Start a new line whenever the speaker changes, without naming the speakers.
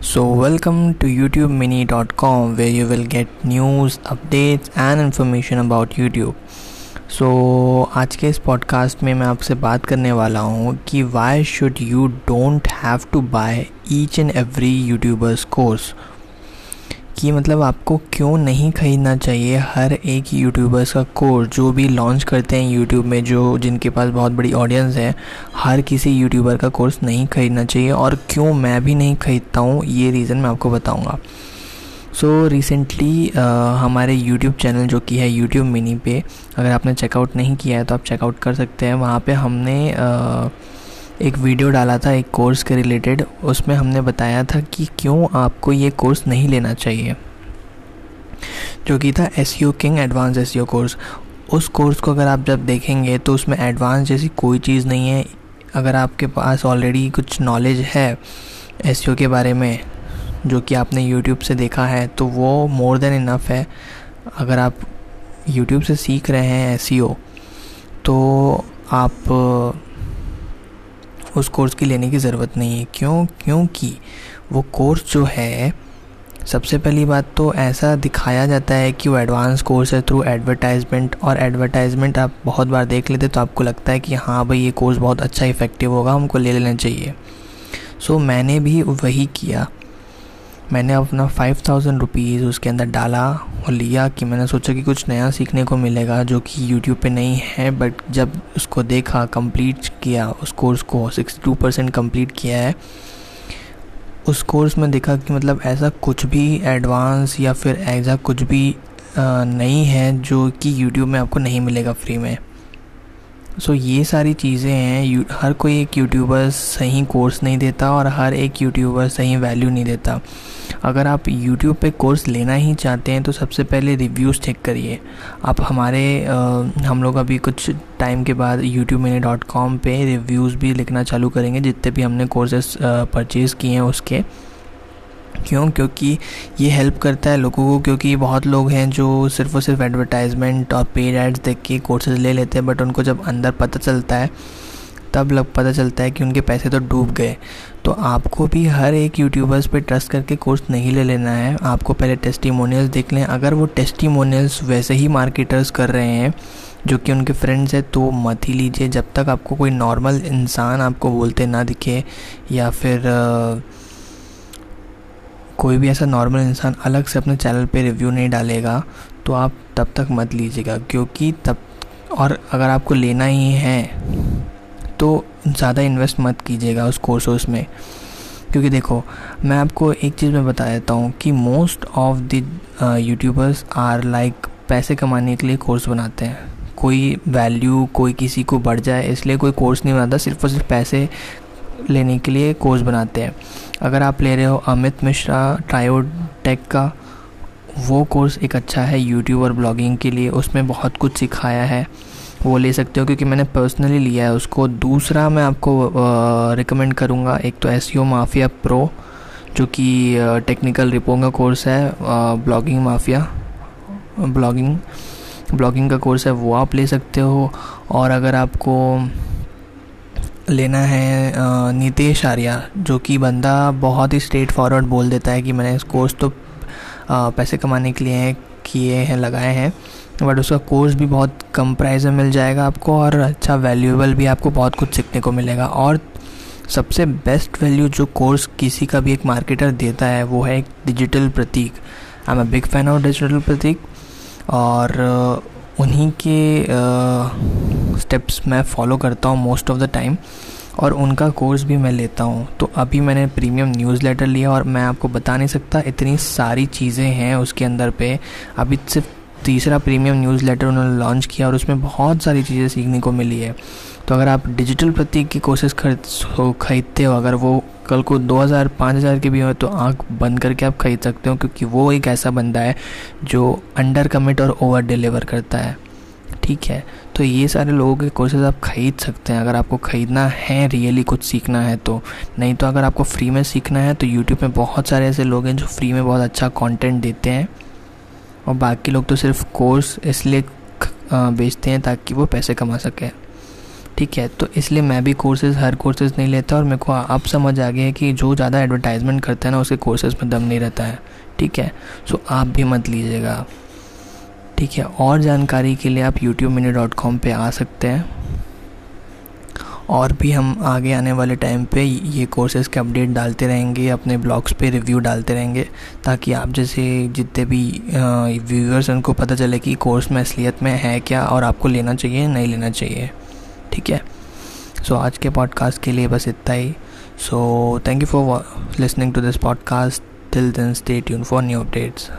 So, welcome to YouTubeMini.com where you will get news, updates, and information about YouTube. So so, आज के इस podcast में मैं आपसे बात करने वाला हूँ कि why should you don't have to buy each and every YouTubers course कि मतलब आपको क्यों नहीं ख़रीदना चाहिए हर एक यूट्यूबर्स का कोर्स जो भी लॉन्च करते हैं यूट्यूब में जो जिनके पास बहुत बड़ी ऑडियंस है हर किसी यूट्यूबर का कोर्स नहीं ख़रीदना चाहिए। और क्यों मैं भी नहीं ख़रीदता हूँ ये रीज़न मैं आपको बताऊँगा। सो so, रिसेंटली uh, हमारे यूट्यूब चैनल जो कि है यूट्यूब मिनी पे अगर आपने चेकआउट नहीं किया है तो आप चेकआउट कर सकते हैं। वहाँ पे हमने uh, एक वीडियो डाला था एक कोर्स के रिलेटेड, उसमें हमने बताया था कि क्यों आपको ये कोर्स नहीं लेना चाहिए। जो कि था S king advance S course. उस कोर्स को अगर आप जब देखेंगे तो उसमें एडवांस जैसी कोई चीज़ नहीं है। अगर आपके पास ऑलरेडी कुछ नॉलेज है एस के बारे में, जो कि आपने यूट्यूब से देखा है तो वो मोर देन इनफ है। अगर आप यूट्यूब से सीख रहे हैं एस तो आप उस कोर्स की लेने की ज़रूरत नहीं है। क्यों? क्योंकि वो कोर्स जो है सबसे पहली बात तो ऐसा दिखाया जाता है कि वो एडवांस कोर्स है थ्रू एडवर्टाइजमेंट और एडवर्टाइजमेंट आप बहुत बार देख लेते तो आपको लगता है कि हाँ भाई ये कोर्स बहुत अच्छा इफ़ेक्टिव होगा हमको ले लेना चाहिए। सो so, मैंने भी वही किया। मैंने अपना फाइव थाउज़ेंड रुपीज़ उसके अंदर डाला। और लिया कि मैंने सोचा कि कुछ नया सीखने को मिलेगा जो कि यूट्यूब पे नहीं है बट जब उसको देखा कंप्लीट किया उस कोर्स को सिक्सटी टू परसेंट कंप्लीट किया है उस कोर्स में देखा कि मतलब ऐसा कुछ भी एडवांस या फिर ऐसा कुछ भी नहीं है जो कि यूट्यूब में आपको नहीं मिलेगा फ्री में। सो so, ये सारी चीज़ें हैं हर कोई एक यूट्यूबर सही कोर्स नहीं देता और हर एक यूट्यूबर सही वैल्यू नहीं देता। अगर आप यूट्यूब पे कोर्स लेना ही चाहते हैं तो सबसे पहले रिव्यूज़ चेक करिए। आप हमारे आ, हम लोग अभी कुछ टाइम के बाद यूट्यूब मिनी डॉट कॉम पर रिव्यूज़ भी लिखना चालू करेंगे जितने भी हमने कोर्सेस परचेज़ किए हैं उसके। क्यों? क्योंकि ये हेल्प करता है लोगों को क्योंकि बहुत लोग हैं जो सिर्फ़ और सिर्फ़ एडवर्टाइजमेंट और पेड एड्स देख के कोर्सेज ले लेते हैं बट उनको जब अंदर पता चलता है तब लग पता चलता है कि उनके पैसे तो डूब गए। तो आपको भी हर एक यूट्यूबर्स पे ट्रस्ट करके कोर्स नहीं ले लेना है। आपको पहले टेस्टिमोनियल्स देख लें। अगर वो टेस्टिमोनियल्स वैसे ही मार्केटर्स कर रहे हैं, जो कि उनके फ्रेंड्स हैं तो मत ही लीजिए। जब तक आपको कोई नॉर्मल इंसान आपको बोलते ना दिखे, या फिर कोई भी ऐसा नॉर्मल इंसान अलग से अपने चैनल पे रिव्यू नहीं डालेगा तो आप तब तक मत लीजिएगा। क्योंकि तब, और अगर आपको लेना ही है तो ज़्यादा इन्वेस्ट मत कीजिएगा उस कोर्स में क्योंकि देखो, मैं आपको एक चीज़ में बता देता हूँ कि most of the YouTubers are like पैसे कमाने के लिए कोर्स बनाते हैं। कोई वैल्यू कोई किसी को बढ़ जाए, इसलिए कोई कोर्स नहीं बनाता, सिर्फ़ और सिर्फ़ पैसे लेने के लिए कोर्स बनाते हैं। अगर आप ले रहे हो अमित मिश्रा ट्रायोटेक का, वो कोर्स एक अच्छा है यूट्यूब और ब्लॉगिंग के लिए, उसमें बहुत कुछ सिखाया है। वो ले सकते हो, क्योंकि मैंने पर्सनली लिया है उसको। दूसरा मैं आपको रिकमेंड करूँगा, एक तो एस माफिया प्रो जो कि टेक्निकल रिपो का कोर्स है ब्लॉगिंग माफिया ब्लॉगिंग ब्लॉगिंग का कोर्स है, वो आप ले सकते हो। और अगर आपको लेना है नितेश आर्या जो कि बंदा बहुत ही स्ट्रेट फॉरवर्ड बोल देता है कि मैंने इस कोर्स तो पैसे कमाने के लिए किए हैं, लगाए हैं बट उसका कोर्स भी बहुत कम प्राइस में मिल जाएगा आपको और अच्छा वैल्यूएबल भी आपको बहुत कुछ सीखने को मिलेगा। और सबसे बेस्ट वैल्यू जो कोर्स किसी का भी एक मार्केटर देता है, वो है एक digital Prateek. I am a big fan of digital Prateek और, उन्हीं के स्टेप्स मैं फॉलो करता हूँ मोस्ट ऑफ़ द टाइम और उनका कोर्स भी मैं लेता हूँ। तो अभी मैंने प्रीमियम न्यूज़ लेटर लिया और मैं आपको बता नहीं सकता, इतनी सारी चीज़ें हैं उसके अंदर पे। अभी सिर्फ़ तीसरा प्रीमियम न्यूज़ लेटर उन्होंने लॉन्च किया और उसमें बहुत सारी चीज़ें सीखने को मिली है। तो अगर आप डिजिटल प्रतीक की कोर्सेज खरीद खरीदते हो, अगर वो कल को 2000 5000 के भी हो तो आँख बंद करके आप खरीद सकते हो, क्योंकि वो एक ऐसा बंदा है जो अंडर कमिट और ओवर डिलीवर करता है। ठीक है। तो ये सारे लोगों के कोर्सेज आप ख़रीद सकते हैं। अगर आपको ख़रीदना है रियली कुछ सीखना है तो। नहीं तो अगर आपको फ्री में सीखना है तो यूट्यूब में बहुत सारे ऐसे लोग हैं जो फ्री में बहुत अच्छा कंटेंट देते हैं। और बाकी लोग तो सिर्फ़ कोर्स इसलिए बेचते हैं ताकि वो पैसे कमा सकें। ठीक है तो इसलिए मैं भी कोर्सेज हर कोर्सेज नहीं लेता और मेरे को अब समझ आ गया है कि जो ज़्यादा एडवर्टाइजमेंट करते हैं ना, उसके कोर्सेज में दम नहीं रहता है। ठीक है सो आप भी मत लीजिएगा। ठीक है और जानकारी के लिए आप यूट्यूब मिनी डॉट कॉम पर आ सकते हैं। और भी हम आगे आने वाले टाइम पे ये कोर्सेज के अपडेट डालते रहेंगे अपने ब्लॉग्स पे रिव्यू डालते रहेंगे ताकि आप जैसे जितने भी व्यूअर्स उनको पता चले कि कोर्स में असलियत में है क्या और आपको लेना चाहिए नहीं लेना चाहिए। ठीक है? सो so, आज के पॉडकास्ट के लिए बस इतना ही। So thank you for listening to this podcast till then stay tune for new updates